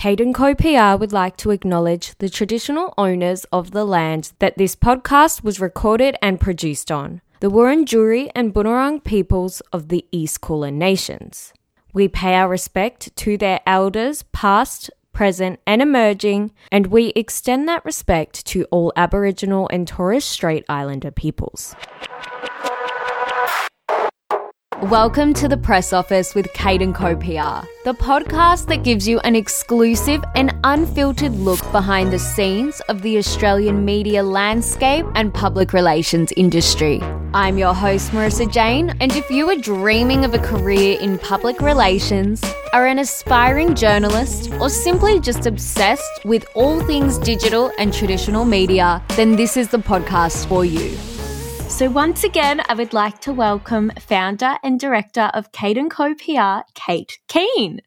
Kate & Co PR would like to acknowledge the traditional owners of the land that this podcast was recorded and produced on, the Wurundjeri and Bunurong peoples of the East Kulin Nations. We pay our respect to their elders, past, present, and emerging, and we extend that respect to all Aboriginal and Torres Strait Islander peoples. Welcome to the press office with Kate & Co PR, the podcast that gives you an exclusive and unfiltered look behind the scenes of the Australian media landscape and public relations industry. I'm your host, Marisa Jayne, and if you are dreaming of a career in public relations, are an aspiring journalist, or simply just obsessed with all things digital and traditional media, then this is the podcast for you. So once again, I would like to welcome founder and director of Kate & Co PR, Kate Keane.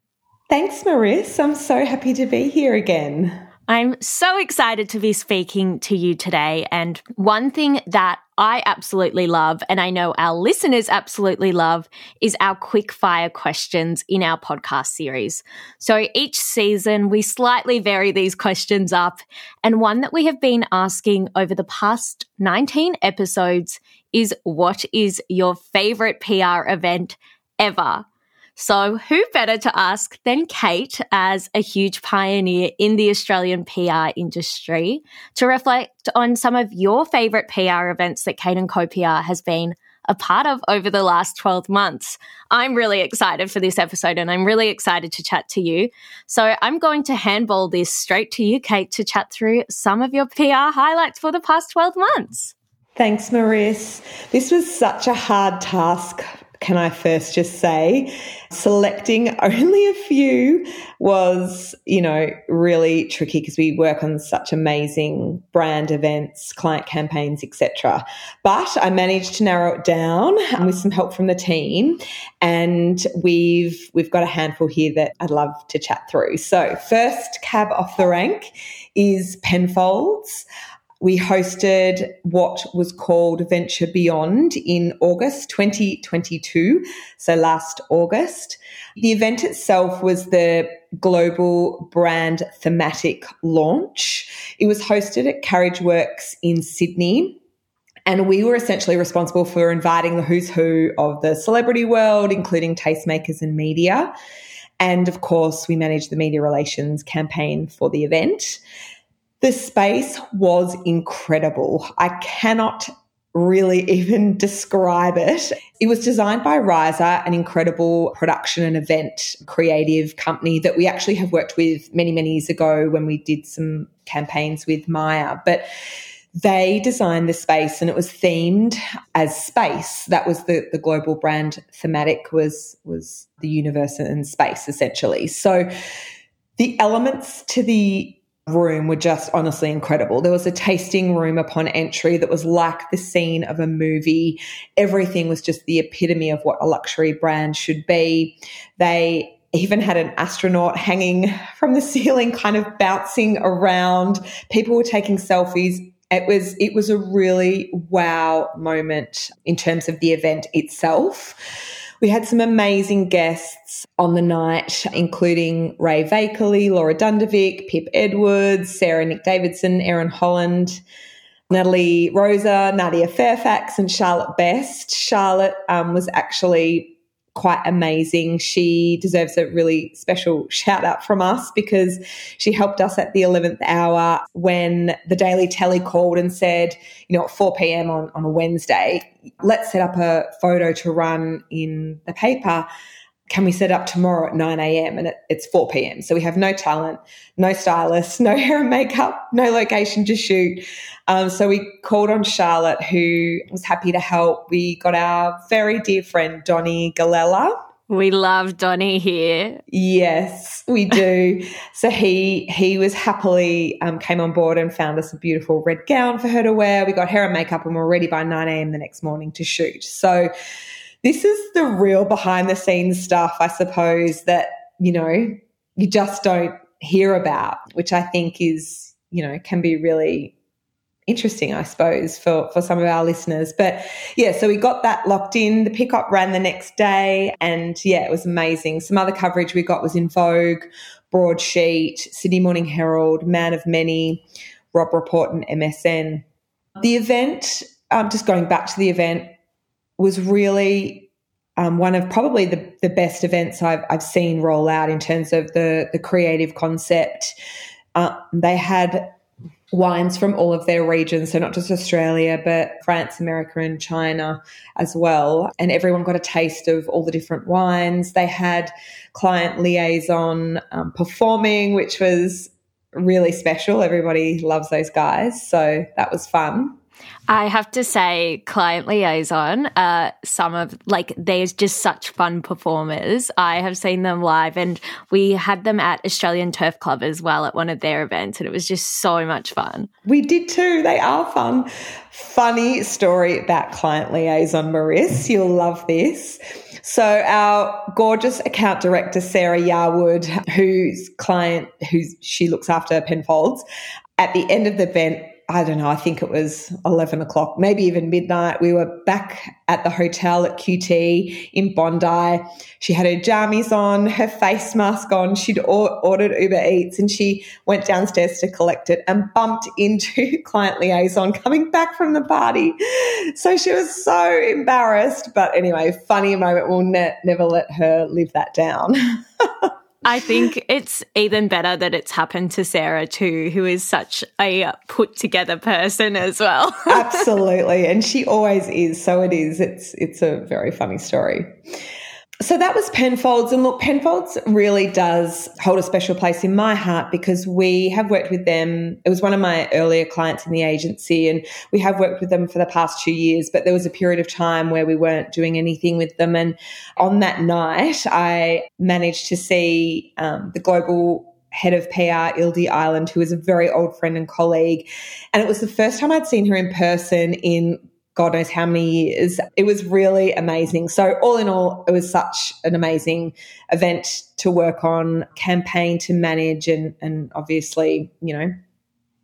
Thanks, Maris. I'm so happy to be here again. I'm so excited to be speaking to you today. And one thing that I absolutely love, and I know our listeners absolutely love, is our quick fire questions in our podcast series. So each season, we slightly vary these questions up. And one that we have been asking over the past 19 episodes is what is your favorite PR event ever? So, who better to ask than Kate, as a huge pioneer in the Australian PR industry, to reflect on some of your favourite PR events that Kate and Co PR has been a part of over the last 12 months. I'm really excited for this episode and I'm really excited to chat to you. So, I'm going to handball this straight to you, Kate, to chat through some of your PR highlights for the past 12 months. Thanks, Maris. This was such a hard task can I first just say, selecting only a few was, you know, really tricky because we work on such amazing brand events, client campaigns, etc. But I managed to narrow it down with some help from the team, and we've we've got a handful here that I'd love to chat through. So, first cab off the rank is Penfolds we hosted what was called Venture Beyond in August 2022, so last August. The event itself was the global brand thematic launch. It was hosted at Carriage Works in Sydney. And we were essentially responsible for inviting the who's who of the celebrity world, including tastemakers and media. And of course, we managed the media relations campaign for the event. The space was incredible. I cannot really even describe it. It was designed by Riser, an incredible production and event creative company that we actually have worked with many, many years ago when we did some campaigns with Maya. But they designed the space and it was themed as space. That was the, the global brand thematic was was the universe and space essentially. So the elements to the room were just honestly incredible. There was a tasting room upon entry that was like the scene of a movie. Everything was just the epitome of what a luxury brand should be. They even had an astronaut hanging from the ceiling, kind of bouncing around. People were taking selfies. It was it was a really wow moment in terms of the event itself. We had some amazing guests on the night, including Ray Vakeley, Laura Dundovic, Pip Edwards, Sarah Nick Davidson, Erin Holland, Natalie Roser, Nadia Fairfax, and Charlotte Best. Charlotte um, was actually quite amazing. She deserves a really special shout out from us because she helped us at the 11th hour when the Daily Telly called and said, you know, at 4 p.m. on, on a Wednesday, let's set up a photo to run in the paper can we set up tomorrow at 9 a.m. and it's 4 p.m. So we have no talent, no stylist, no hair and makeup, no location to shoot. Um, so we called on Charlotte, who was happy to help. We got our very dear friend Donny Galella. We love Donny here. Yes, we do. so he he was happily um, came on board and found us a beautiful red gown for her to wear. We got hair and makeup, and we're ready by 9 a.m. the next morning to shoot. So this is the real behind the scenes stuff, I suppose, that, you know, you just don't hear about, which I think is, you know, can be really interesting, I suppose, for, for some of our listeners. But yeah, so we got that locked in. The pickup ran the next day and yeah, it was amazing. Some other coverage we got was in Vogue, Broadsheet, Sydney Morning Herald, Man of Many, Robb Report, and MSN. The event, um, just going back to the event, was really um, one of probably the, the best events I've, I've seen roll out in terms of the, the creative concept. Uh, they had wines from all of their regions, so not just Australia, but France, America, and China as well. And everyone got a taste of all the different wines. They had client liaison um, performing, which was really special. Everybody loves those guys, so that was fun. I have to say, client liaison, uh, some of like they're just such fun performers. I have seen them live, and we had them at Australian Turf Club as well at one of their events, and it was just so much fun. We did too. They are fun. Funny story about client liaison, Maris. You'll love this. So our gorgeous account director, Sarah Yarwood, whose client, who she looks after Penfolds, at the end of the event I don't know, I think it was 11 o'clock, maybe even midnight. We were back at the hotel at QT in Bondi. She had her jammies on, her face mask on. She'd ordered Uber Eats and she went downstairs to collect it and bumped into client liaison coming back from the party. So she was so embarrassed. But anyway, funny moment. We'll ne- never let her live that down. I think it's even better that it's happened to Sarah too, who is such a put together person as well. Absolutely. And she always is. So it is. It's it's a very funny story so that was Penfolds. And look, Penfolds really does hold a special place in my heart because we have worked with them. It was one of my earlier clients in the agency, and we have worked with them for the past two years. But there was a period of time where we weren't doing anything with them. And on that night, I managed to see um, the global head of PR, Ildi Island, who is a very old friend and colleague. And it was the first time I'd seen her in person in God knows how many years. It was really amazing. So, all in all, it was such an amazing event to work on, campaign to manage, and, and obviously, you know,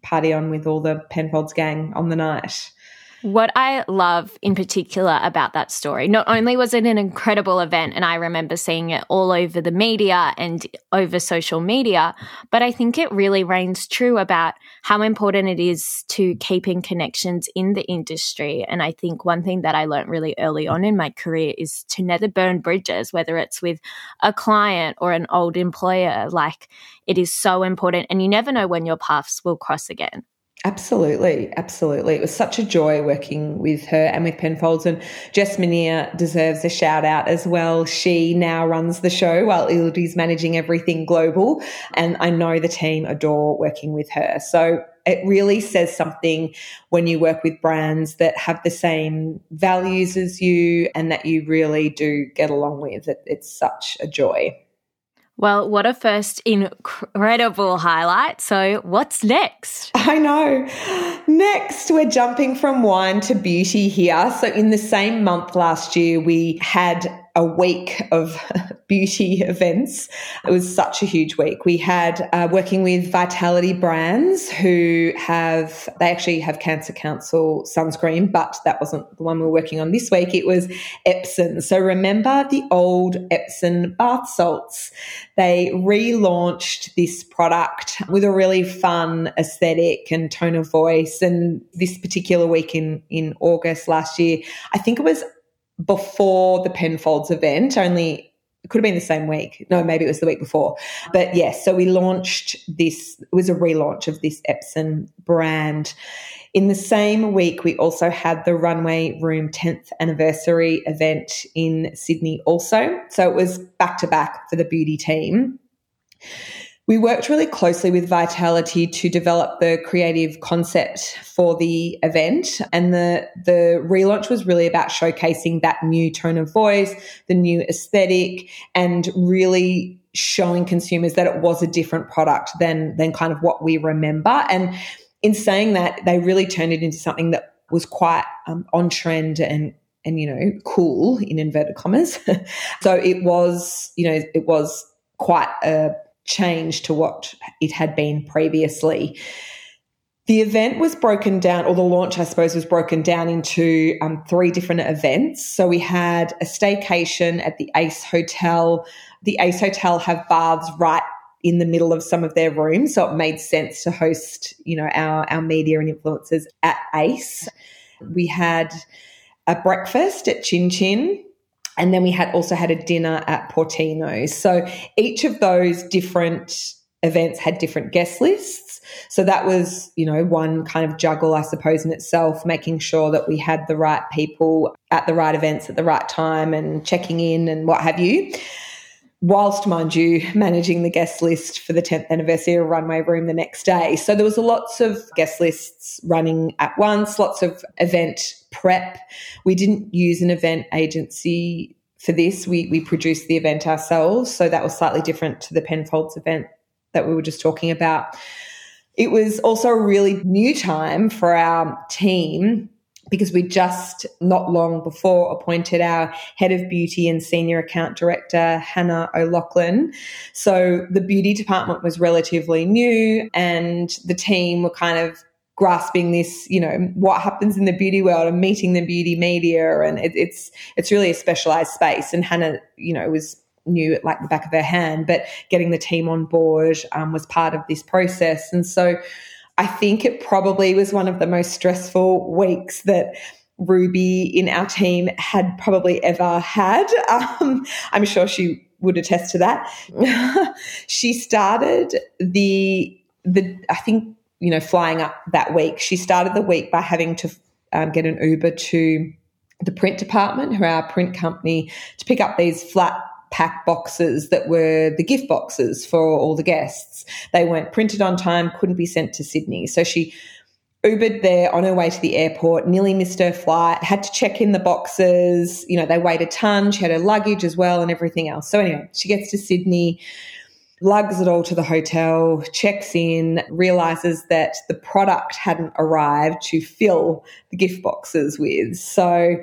party on with all the Penfolds gang on the night. What I love in particular about that story, not only was it an incredible event, and I remember seeing it all over the media and over social media, but I think it really reigns true about how important it is to keeping connections in the industry. And I think one thing that I learned really early on in my career is to never burn bridges, whether it's with a client or an old employer. Like it is so important, and you never know when your paths will cross again. Absolutely, absolutely. It was such a joy working with her and with Penfolds. And Jess Manier deserves a shout out as well. She now runs the show while Ildi's managing everything global. And I know the team adore working with her. So it really says something when you work with brands that have the same values as you and that you really do get along with. It, it's such a joy. Well, what a first incredible highlight. So, what's next? I know. Next, we're jumping from wine to beauty here. So, in the same month last year, we had a week of beauty events. It was such a huge week. We had uh, working with Vitality Brands, who have, they actually have Cancer Council sunscreen, but that wasn't the one we we're working on this week. It was Epzen. So remember the old Epsom bath salts? They relaunched this product with a really fun aesthetic and tone of voice. And this particular week in, in August last year, I think it was before the Penfolds event, only it could have been the same week. No, maybe it was the week before. But yes, so we launched this, it was a relaunch of this Epzen brand. In the same week, we also had the Runway Room 10th anniversary event in Sydney, also. So it was back to back for the beauty team. We worked really closely with Vitality to develop the creative concept for the event. And the, the relaunch was really about showcasing that new tone of voice, the new aesthetic, and really showing consumers that it was a different product than, than kind of what we remember. And in saying that, they really turned it into something that was quite um, on trend and and you know cool in inverted commas so it was you know it was quite a change to what it had been previously. The event was broken down, or the launch, I suppose, was broken down into um, three different events. So we had a staycation at the Ace Hotel. The Ace Hotel have baths right in the middle of some of their rooms. So it made sense to host, you know, our, our media and influencers at ACE. We had a breakfast at Chin Chin. And then we had also had a dinner at Portino's. So each of those different events had different guest lists. So that was, you know, one kind of juggle, I suppose, in itself, making sure that we had the right people at the right events at the right time and checking in and what have you whilst, mind you, managing the guest list for the 10th anniversary of Runway Room the next day. So there was lots of guest lists running at once, lots of event prep. We didn't use an event agency for this. We, we produced the event ourselves. So that was slightly different to the Penfolds event that we were just talking about. It was also a really new time for our team because we just not long before appointed our head of beauty and senior account director, Hannah O'Loughlin. So the beauty department was relatively new and the team were kind of grasping this, you know, what happens in the beauty world and meeting the beauty media. And it, it's, it's really a specialized space. And Hannah, you know, was knew it like the back of her hand, but getting the team on board um, was part of this process. And so I think it probably was one of the most stressful weeks that Ruby in our team had probably ever had. Um, I'm sure she would attest to that. she started the the I think you know flying up that week. She started the week by having to um, get an Uber to the print department, who are our print company, to pick up these flat pack boxes that were the gift boxes for all the guests. They weren't printed on time, couldn't be sent to Sydney. So she Ubered there on her way to the airport, nearly missed her flight, had to check in the boxes. You know, they weighed a ton. She had her luggage as well and everything else. So, anyway, she gets to Sydney, lugs it all to the hotel, checks in, realizes that the product hadn't arrived to fill the gift boxes with. So,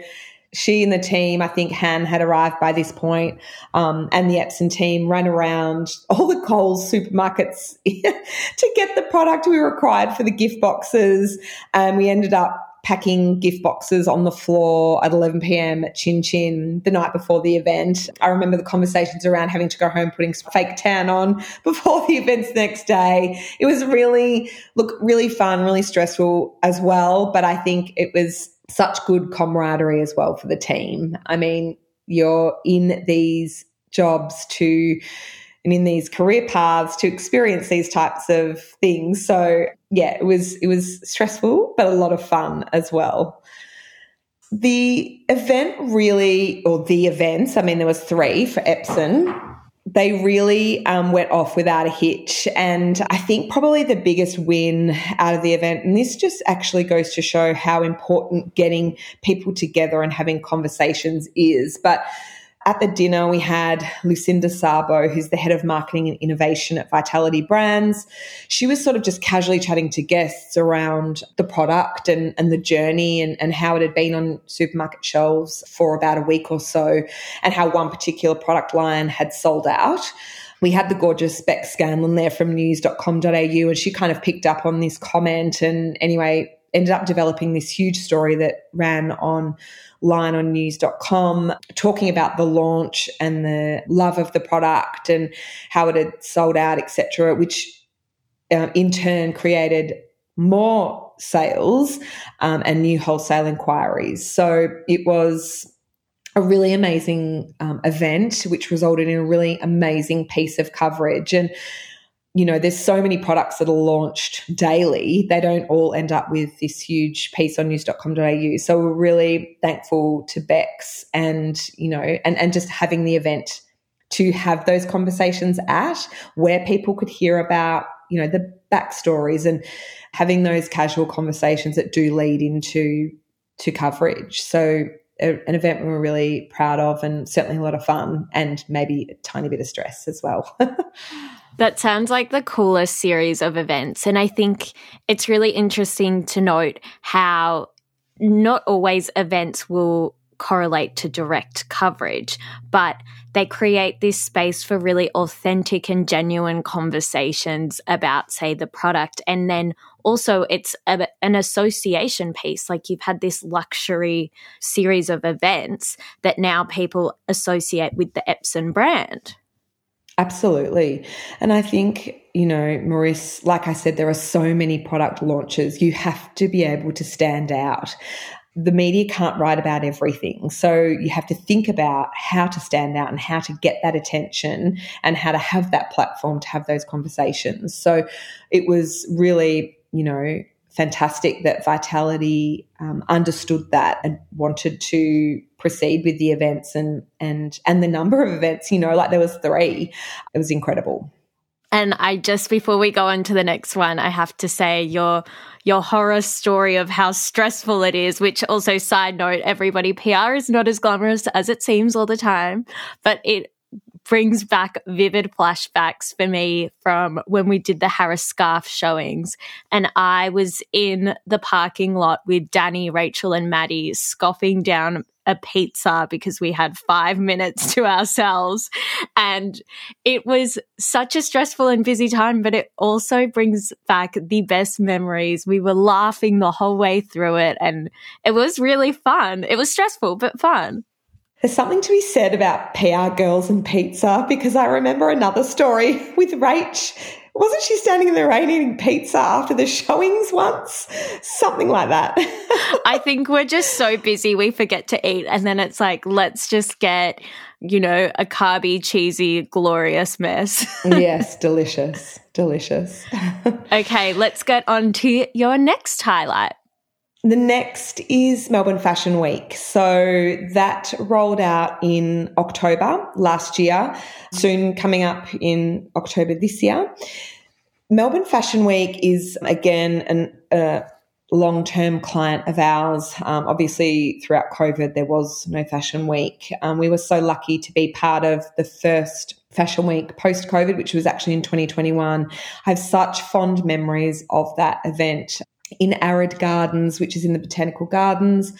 she and the team, I think Han had arrived by this point, um, and the Epzen team ran around all the Coles supermarkets to get the product we required for the gift boxes. And we ended up packing gift boxes on the floor at 11 p.m. at Chin Chin the night before the event. I remember the conversations around having to go home putting fake tan on before the events next day. It was really, look, really fun, really stressful as well. But I think it was such good camaraderie as well for the team. I mean, you're in these jobs to and in these career paths to experience these types of things. So yeah, it was it was stressful, but a lot of fun as well. The event really, or the events, I mean, there was three for Epzen they really um, went off without a hitch. And I think probably the biggest win out of the event, and this just actually goes to show how important getting people together and having conversations is. But at the dinner, we had Lucinda Sabo, who's the head of marketing and innovation at Vitality Brands. She was sort of just casually chatting to guests around the product and, and the journey and, and how it had been on supermarket shelves for about a week or so, and how one particular product line had sold out we had the gorgeous Beck Scanlon there from news.com.au, and she kind of picked up on this comment and anyway ended up developing this huge story that ran on line on news.com talking about the launch and the love of the product and how it had sold out, etc., which uh, in turn created more sales um, and new wholesale inquiries. So it was a really amazing um, event, which resulted in a really amazing piece of coverage. And you know, there's so many products that are launched daily. They don't all end up with this huge piece on news.com.au. So we're really thankful to Bex and, you know, and, and just having the event to have those conversations at where people could hear about, you know, the backstories and having those casual conversations that do lead into to coverage. So a, an event we we're really proud of and certainly a lot of fun and maybe a tiny bit of stress as well. That sounds like the coolest series of events. And I think it's really interesting to note how not always events will correlate to direct coverage, but they create this space for really authentic and genuine conversations about, say, the product. And then also, it's a, an association piece. Like you've had this luxury series of events that now people associate with the Epzen brand. Absolutely. And I think, you know, Maris, like I said, there are so many product launches. You have to be able to stand out. The media can't write about everything. So you have to think about how to stand out and how to get that attention and how to have that platform to have those conversations. So it was really, you know, fantastic that Vitality um, understood that and wanted to proceed with the events and and and the number of events. You know, like there was three. It was incredible. And I just before we go on to the next one, I have to say your your horror story of how stressful it is, which also side note, everybody PR is not as glamorous as it seems all the time, but it brings back vivid flashbacks for me from when we did the Harris Scarfe showings. And I was in the parking lot with Danny, Rachel, and Maddie scoffing down a pizza because we had five minutes to ourselves. And it was such a stressful and busy time, but it also brings back the best memories. We were laughing the whole way through it, and it was really fun. It was stressful, but fun. There's something to be said about PR girls and pizza because I remember another story with Rach. Wasn't she standing in the rain eating pizza after the showings once? Something like that. I think we're just so busy we forget to eat. And then it's like, let's just get, you know, a carby, cheesy, glorious mess. yes, delicious. Delicious. okay, let's get on to your next highlight. The next is Melbourne Fashion Week. So that rolled out in October last year, soon coming up in October this year. Melbourne Fashion Week is again an, a long term client of ours. Um, obviously, throughout COVID, there was no Fashion Week. Um, we were so lucky to be part of the first Fashion Week post COVID, which was actually in 2021. I have such fond memories of that event in Arid Gardens, which is in the Botanical Gardens.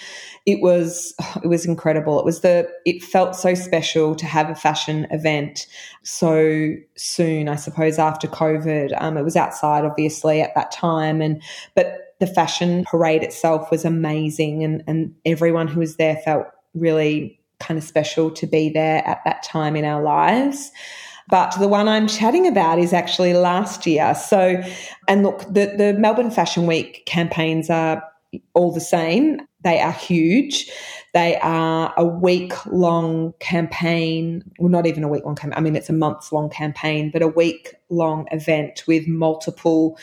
It was it was incredible. It was the it felt so special to have a fashion event so soon. I suppose after COVID, um, it was outside, obviously at that time, and but the fashion parade itself was amazing, and and everyone who was there felt really kind of special to be there at that time in our lives. But the one I'm chatting about is actually last year. So, and look, the, the Melbourne Fashion Week campaigns are all the same. They are huge. They are a week long campaign. Well, not even a week long campaign. I mean, it's a month long campaign, but a week long event with multiple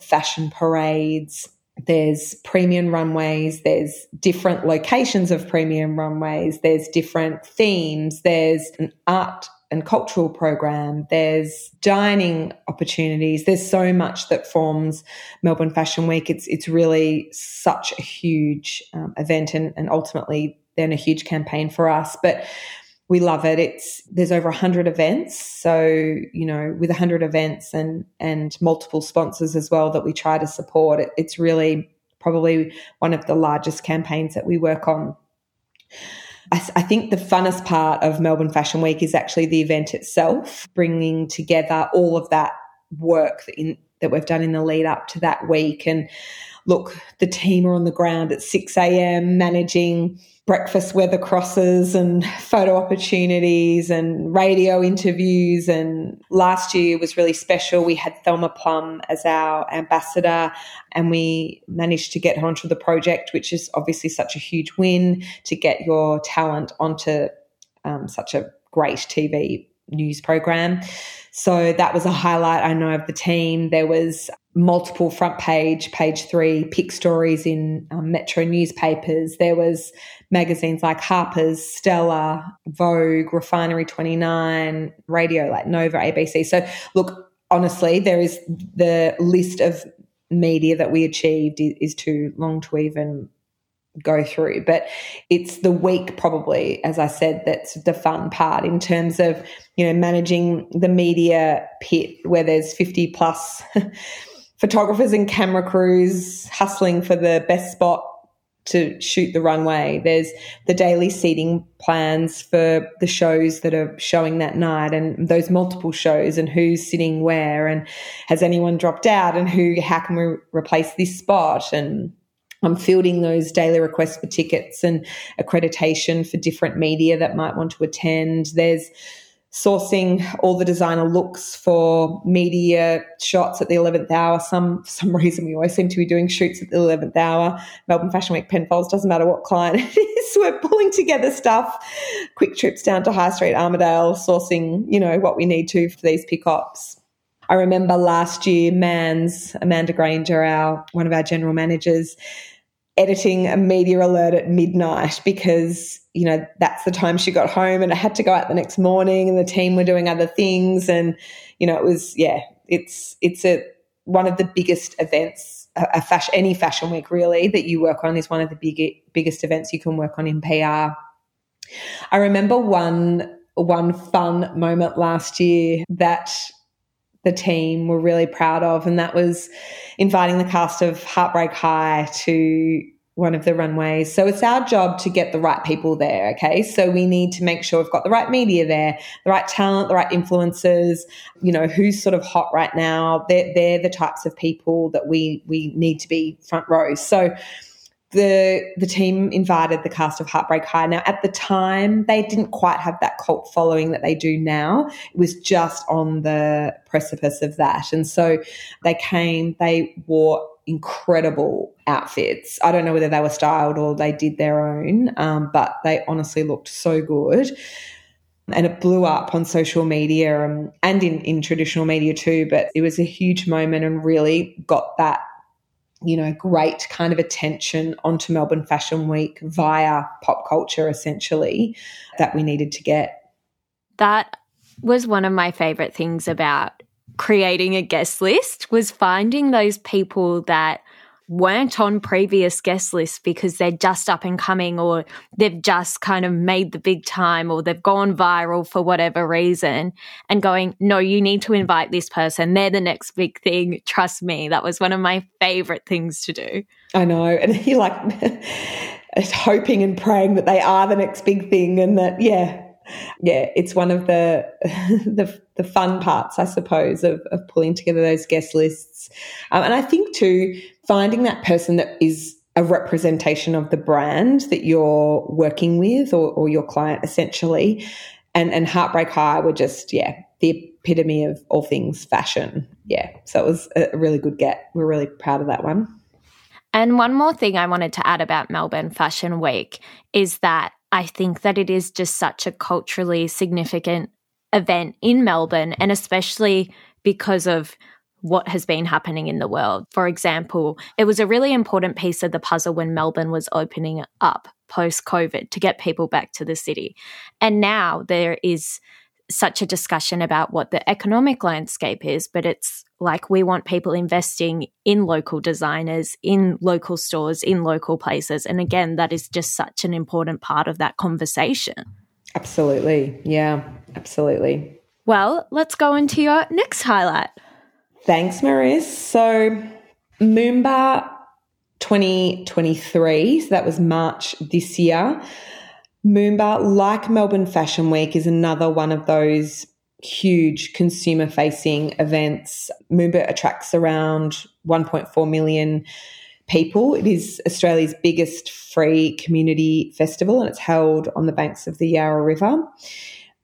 fashion parades. There's premium runways. There's different locations of premium runways. There's different themes. There's an art and cultural program. There's dining opportunities. There's so much that forms Melbourne Fashion Week. It's it's really such a huge um, event and, and ultimately then a huge campaign for us. But we love it. It's there's over hundred events, so you know with hundred events and and multiple sponsors as well that we try to support. It, it's really probably one of the largest campaigns that we work on. I, I think the funnest part of Melbourne Fashion Week is actually the event itself, bringing together all of that work that, in, that we've done in the lead up to that week. And look, the team are on the ground at 6 a.m. managing breakfast weather crosses and photo opportunities and radio interviews. And last year was really special. We had Thelma Plum as our ambassador and we managed to get her onto the project, which is obviously such a huge win to get your talent onto um, such a great TV news program. So that was a highlight I know of the team. There was multiple front page, page three pick stories in um, metro newspapers. There was magazines like Harper's, Stella, Vogue, Refinery 29, radio like Nova, ABC. So look, honestly, there is the list of media that we achieved is too long to even go through. But it's the week, probably, as I said, that's the fun part in terms of, you know, managing the media pit where there's 50 plus photographers and camera crews hustling for the best spot to shoot the runway. There's the daily seating plans for the shows that are showing that night and those multiple shows and who's sitting where and has anyone dropped out and who, how can we replace this spot? And I'm fielding those daily requests for tickets and accreditation for different media that might want to attend. There's sourcing all the designer looks for media shots at the 11th hour. Some, for some reason, we always seem to be doing shoots at the 11th hour. Melbourne Fashion Week, Penfolds, doesn't matter what client it is. We're pulling together stuff, quick trips down to High Street, Armadale, sourcing, you know, what we need to for these pickups. I remember last year, Mans, Amanda Granger, our, one of our general managers, editing a media alert at midnight because you know that's the time she got home and I had to go out the next morning and the team were doing other things. And you know it was yeah it's it's a one of the biggest events a, a fashion any fashion week really that you work on is one of the big, biggest events you can work on in PR I remember one one fun moment last year that the team were really proud of, and that was inviting the cast of Heartbreak High to one of the runways. So it's our job to get the right people there. Okay. So we need to make sure we've got the right media there, the right talent, the right influencers, you know, who's sort of hot right now. They're, they're the types of people that we, we need to be front row. So the the team invited the cast of Heartbreak High. Now, at the time, they didn't quite have that cult following that they do now. It was just on the precipice of that, and so they came. They wore incredible outfits. I don't know whether they were styled or they did their own, um, but they honestly looked so good. And it blew up on social media um, and in, in traditional media too. But it was a huge moment and really got that you know, great kind of attention onto Melbourne Fashion Week via pop culture, essentially, that we needed to get. That was one of my favorite things about creating a guest list was finding those people that weren't on previous guest lists because they're just up and coming or they've just kind of made the big time or they've gone viral for whatever reason and going, no, you need to invite this person. They're the next big thing. Trust me. That was one of my favorite things to do. I know. And you're like hoping and praying that they are the next big thing and that, yeah, yeah, it's one of the, the the fun parts, I suppose, of, of pulling together those guest lists. Um, and I think too, finding that person that is a representation of the brand that you're working with or, or your client essentially. And and Heartbreak High were just, yeah, the epitome of all things fashion. Yeah. So it was a really good get. We're really proud of that one. And one more thing I wanted to add about Melbourne Fashion Week is that I think that it is just such a culturally significant event in Melbourne, and especially because of what has been happening in the world. For example, it was a really important piece of the puzzle when Melbourne was opening up post COVID to get people back to the city. And now there is such a discussion about what the economic landscape is, but it's like we want people investing in local designers, in local stores, in local places. And again, that is just such an important part of that conversation. Absolutely. Yeah, absolutely. Well, let's go into your next highlight. Thanks, Maris. So, Moomba 2023, so that was March this year. Moomba, like Melbourne Fashion Week, is another one of those huge consumer facing events. Moomba attracts around 1.4 million people. It is Australia's biggest free community festival and it's held on the banks of the Yarra River.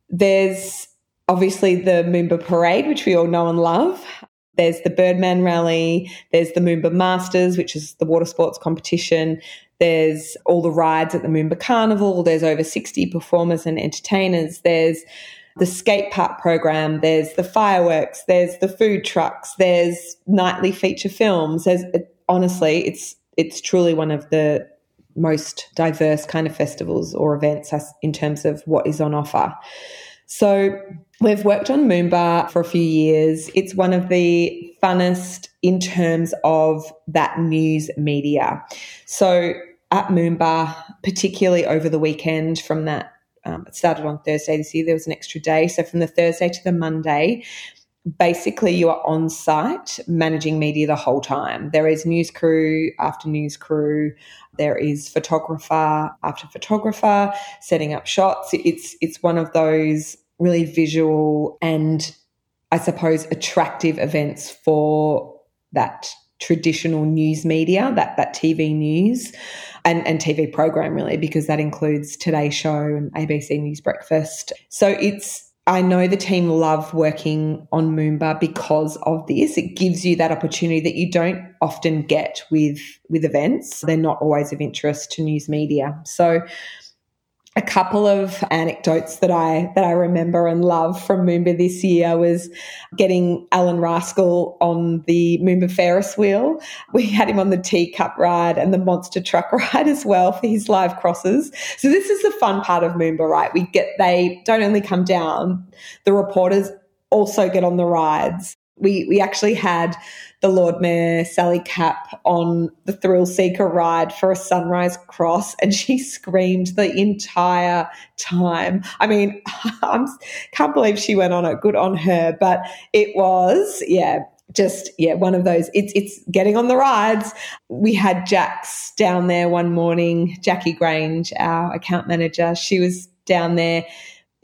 There's obviously the Moomba Parade, which we all know and love. There's the Birdman Rally. There's the Moomba Masters, which is the water sports competition. There's all the rides at the Moomba Carnival. There's over 60 performers and entertainers. There's the skate park program. There's the fireworks. There's the food trucks. There's nightly feature films. There's honestly, it's it's truly one of the most diverse kind of festivals or events in terms of what is on offer. So we've worked on Moomba for a few years. It's one of the funnest in terms of that news media. So at Moomba, particularly over the weekend from that um, it started on Thursday this year. There was an extra day. So from the Thursday to the Monday, basically you are on site managing media the whole time. There is news crew after news crew. There is photographer after photographer setting up shots. It's it's one of those really visual and I suppose attractive events for that traditional news media, that that TV news and, and TV program really, because that includes Today Show and ABC News Breakfast. So it's I know the team love working on Moomba because of this. It gives you that opportunity that you don't often get with with events. They're not always of interest to news media. So a couple of anecdotes that I that I remember and love from Moomba this year was getting Alan Rascal on the Moomba Ferris wheel. We had him on the teacup ride and the monster truck ride as well for his live crosses. So this is the fun part of Moomba, right? We get they don't only come down, the reporters also get on the rides. We we actually had the Lord Mayor Sally Capp on the Thrill Seeker ride for a sunrise cross, and she screamed the entire time. I mean, I can't believe she went on it. Good on her, but it was yeah. Just yeah, one of those. It's it's getting on the rides. We had Jax down there one morning. Jackie Grange, our account manager, she was down there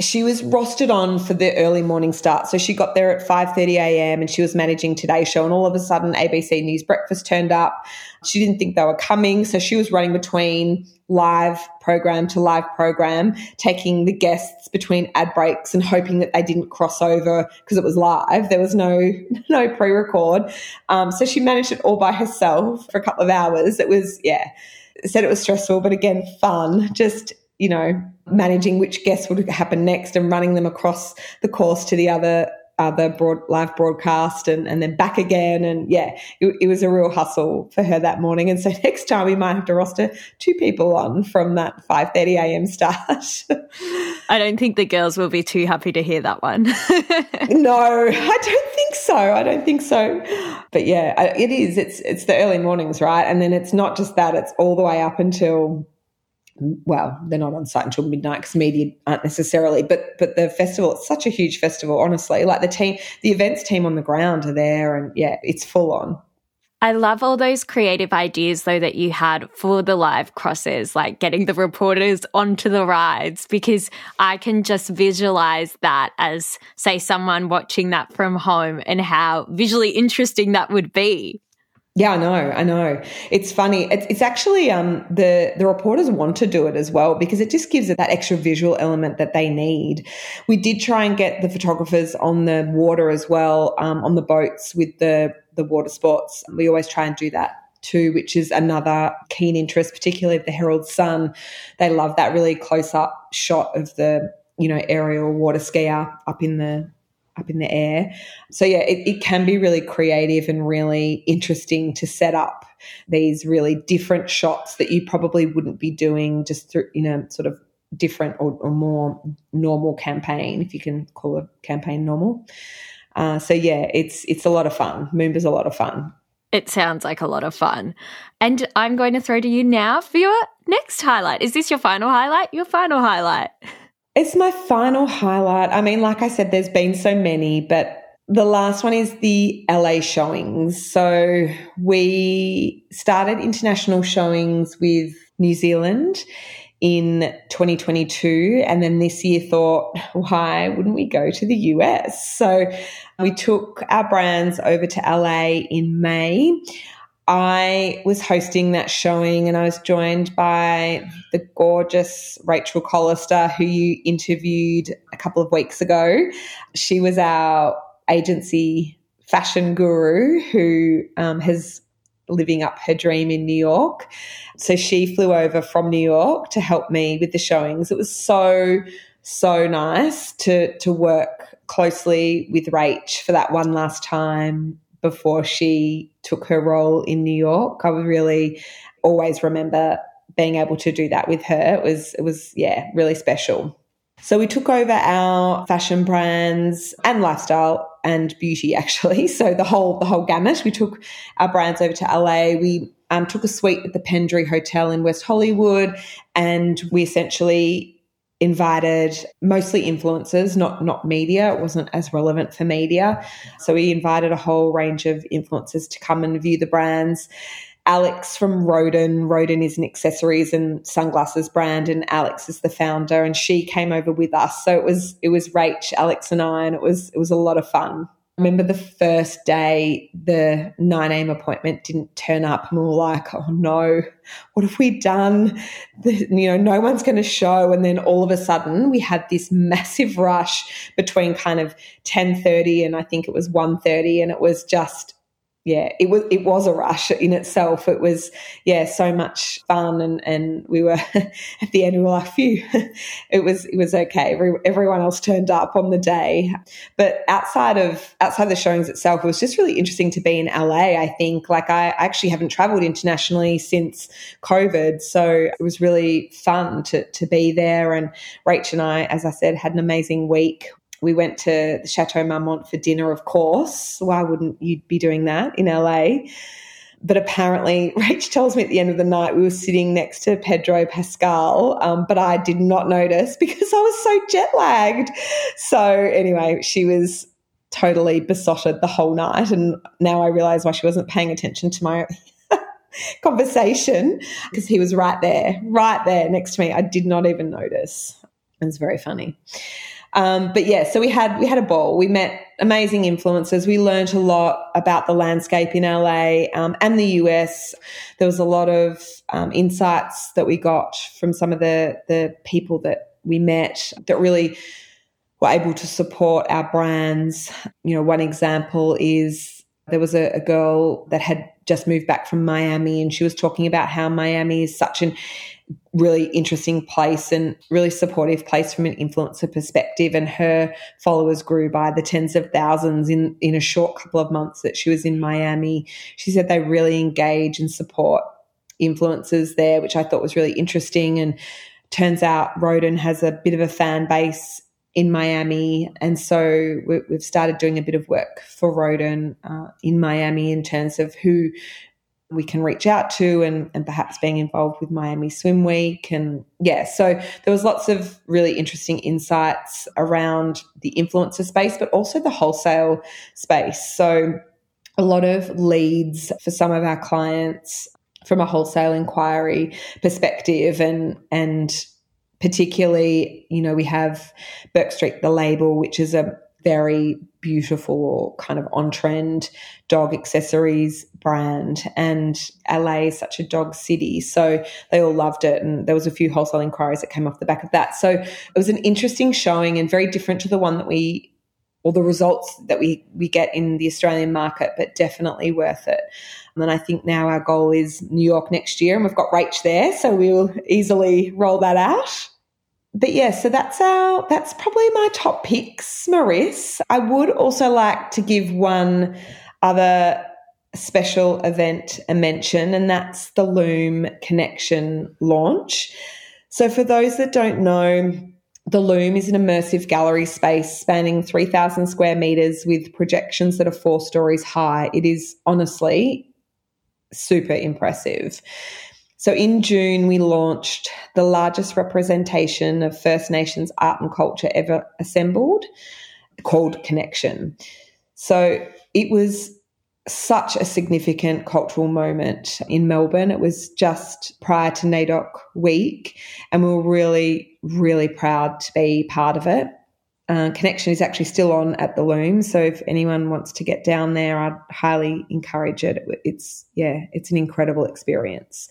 she was rostered on for the early morning start. So she got there at 5:30 a.m. and she was managing Today Show and all of a sudden ABC News Breakfast turned up. She didn't think they were coming, so she was running between live program to live program, taking the guests between ad breaks and hoping that they didn't cross over because it was live. There was no no pre-record. Um, so she managed it all by herself for a couple of hours. It was yeah, said it was stressful, but again fun. Just you know, managing which guests would happen next and running them across the course to the other other broad, live broadcast and, and then back again. And yeah, it, it, was a real hustle for her that morning. And so next time we might have to roster two people on from that 5.30 a.m. start. I don't think the girls will be too happy to hear that one. no, I don't think so. I don't think so. But yeah, it is. It's, it's the early mornings, right? And then it's not just that, it's all the way up until well, they're not on site until midnight because media aren't necessarily, but but the festival, it's such a huge festival, honestly. Like the team, the events team on the ground are there and yeah, it's full on. I love all those creative ideas though that you had for the live crosses, like getting the reporters onto the rides, because I can just visualize that as, say, someone watching that from home and how visually interesting that would be. Yeah, I know, I know. It's funny. It's, it's actually um, the the reporters want to do it as well because it just gives it that extra visual element that they need. We did try and get the photographers on the water as well, um, on the boats with the the water sports. We always try and do that too, which is another keen interest, particularly of the Herald Sun. They love that really close up shot of the you know aerial water skier up in the up in the air. So yeah, it, it can be really creative and really interesting to set up these really different shots that you probably wouldn't be doing just through in a sort of different or, or more normal campaign, if you can call a campaign normal. Uh, so yeah, it's it's a lot of fun. Moomba's a lot of fun. It sounds like a lot of fun. And I'm going to throw to you now for your next highlight. Is this your final highlight? Your final highlight. It's my final highlight. I mean, like I said, there's been so many, but the last one is the LA showings. So we started international showings with New Zealand in 2022. And then this year thought, why wouldn't we go to the US? So we took our brands over to LA in May. I was hosting that showing and I was joined by the gorgeous Rachel Collister, who you interviewed a couple of weeks ago. She was our agency fashion guru who um, has living up her dream in New York. So she flew over from New York to help me with the showings. It was so, so nice to, to work closely with Rach for that one last time before she took her role in New York. I would really always remember being able to do that with her. It was it was yeah, really special. So we took over our fashion brands and lifestyle and beauty actually. So the whole the whole gamut. We took our brands over to LA. We um, took a suite at the Pendry Hotel in West Hollywood, and we essentially invited mostly influencers, not not media. It wasn't as relevant for media. So we invited a whole range of influencers to come and view the brands. Alex from Roden. Roden is an accessories and sunglasses brand, and Alex is the founder, and she came over with us. So it was it was Rach, Alex, and I, and it was it was a lot of fun. Remember the first day the 9 a.m. appointment didn't turn up and we were like, oh no, what have we done? The, you know, no one's going to show. And then all of a sudden we had this massive rush between kind of 10.30 and I think it was 1.30 and it was just yeah, it was it was a rush in itself. It was yeah, so much fun, and and we were at the end we were like, phew, it was it was okay. Every, everyone else turned up on the day, but outside of outside the showings itself, it was just really interesting to be in LA. I think like I actually haven't travelled internationally since COVID, so it was really fun to to be there. And Rach and I, as I said, had an amazing week we went to the Chateau Marmont for dinner, of course. Why wouldn't you be doing that in LA? But apparently, Rach tells me at the end of the night we were sitting next to Pedro Pascal, um, but I did not notice because I was so jet lagged. So, anyway, she was totally besotted the whole night. And now I realize why she wasn't paying attention to my conversation because he was right there, right there next to me. I did not even notice. It was very funny. Um, but yeah, so we had we had a ball. We met amazing influencers. We learned a lot about the landscape in LA um, and the US. There was a lot of um, insights that we got from some of the the people that we met that really were able to support our brands. You know, one example is there was a, a girl that had just moved back from Miami and she was talking about how Miami is such an really interesting place and really supportive place from an influencer perspective. And her followers grew by the tens of thousands in, in a short couple of months that she was in Miami. She said they really engage and support influencers there, which I thought was really interesting. And turns out Roden has a bit of a fan base in Miami. And so we, have started doing a bit of work for Roden uh, in Miami in terms of who we can reach out to and, and perhaps being involved with Miami Swim Week. And yeah, so there was lots of really interesting insights around the influencer space, but also the wholesale space. So a lot of leads for some of our clients from a wholesale inquiry perspective and and particularly, you know, we have Bourke Street, the label, which is a very beautiful kind of on trend dog accessories brand. And LA is such a dog city. So they all loved it. And there was a few wholesale inquiries that came off the back of that. So it was an interesting showing and very different to the one that we or the results that we we get in the Australian market, but definitely worth it. And then I think now our goal is New York next year, and we've got Rach there, so we will easily roll that out but yeah, so that's our that's probably my top picks, Maris. I would also like to give one other special event a mention, and that's the LUME Connection launch. So for those that don't know, the LUME is an immersive gallery space spanning 3,000 square meters with projections that are four stories high. It is honestly super impressive. So in June, we launched the largest representation of First Nations art and culture ever assembled called Connection. So it was such a significant cultural moment in Melbourne. It was just prior to NAIDOC week, and we were really, really proud to be part of it. Uh, connection is actually still on at the LUME so if anyone wants to get down there i'd highly encourage it it's yeah it's an incredible experience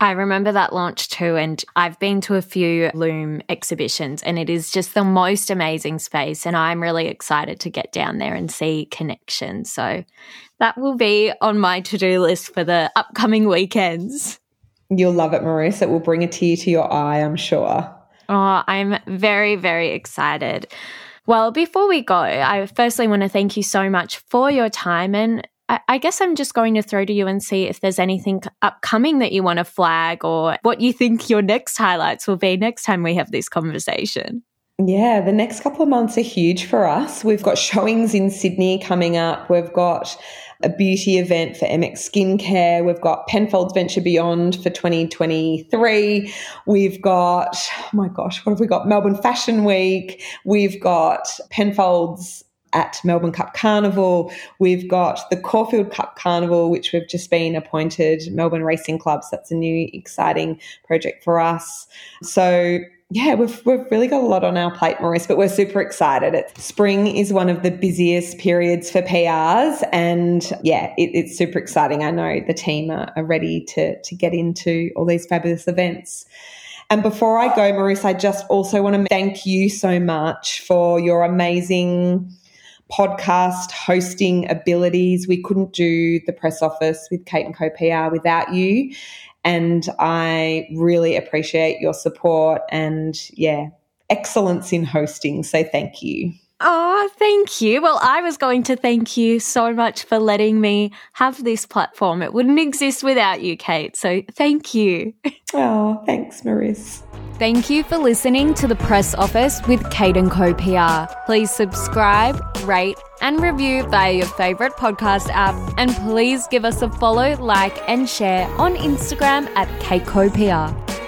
I remember that launch too, and I've been to a few LUME exhibitions, and it is just the most amazing space. And I'm really excited to get down there and see Connection. So that will be on my to do list for the upcoming weekends. You'll love it, Maris. It will bring a tear to your eye, I'm sure. Oh, I'm very, very excited. Well, before we go, I firstly want to thank you so much for your time and I, guess I'm just going to throw to you and see if there's anything upcoming that you want to flag or what you think your next highlights will be next time we have this conversation. Yeah, the next couple of months are huge for us. We've got showings in Sydney coming up. We've got a beauty event for MX Skincare. We've got Penfolds Venture Beyond for 2023. We've got, oh my gosh, what have we got? Melbourne Fashion Week. We've got Penfolds at Melbourne Cup Carnival. We've got the Caulfield Cup Carnival, which we've just been appointed Melbourne Racing Clubs. That's a new exciting project for us. So yeah, we've, we've really got a lot on our plate, Maris, but we're super excited. It, spring is one of the busiest periods for PRs. And yeah, it, it's super exciting. I know the team are, are ready to, to get into all these fabulous events. And before I go, Maris, I just also want to thank you so much for your amazing podcast hosting abilities. We couldn't do the press office with Kate and Co PR without you. And I really appreciate your support and, yeah, excellence in hosting. So thank you. Oh, thank you. Well, I was going to thank you so much for letting me have this platform. It wouldn't exist without you, Kate. So thank you. Oh, thanks, Maris. Thank you for listening to the Press Office with Kate and Co PR. Please subscribe, rate, and review via your favorite podcast app. And please give us a follow, like, and share on Instagram at KateCoPR.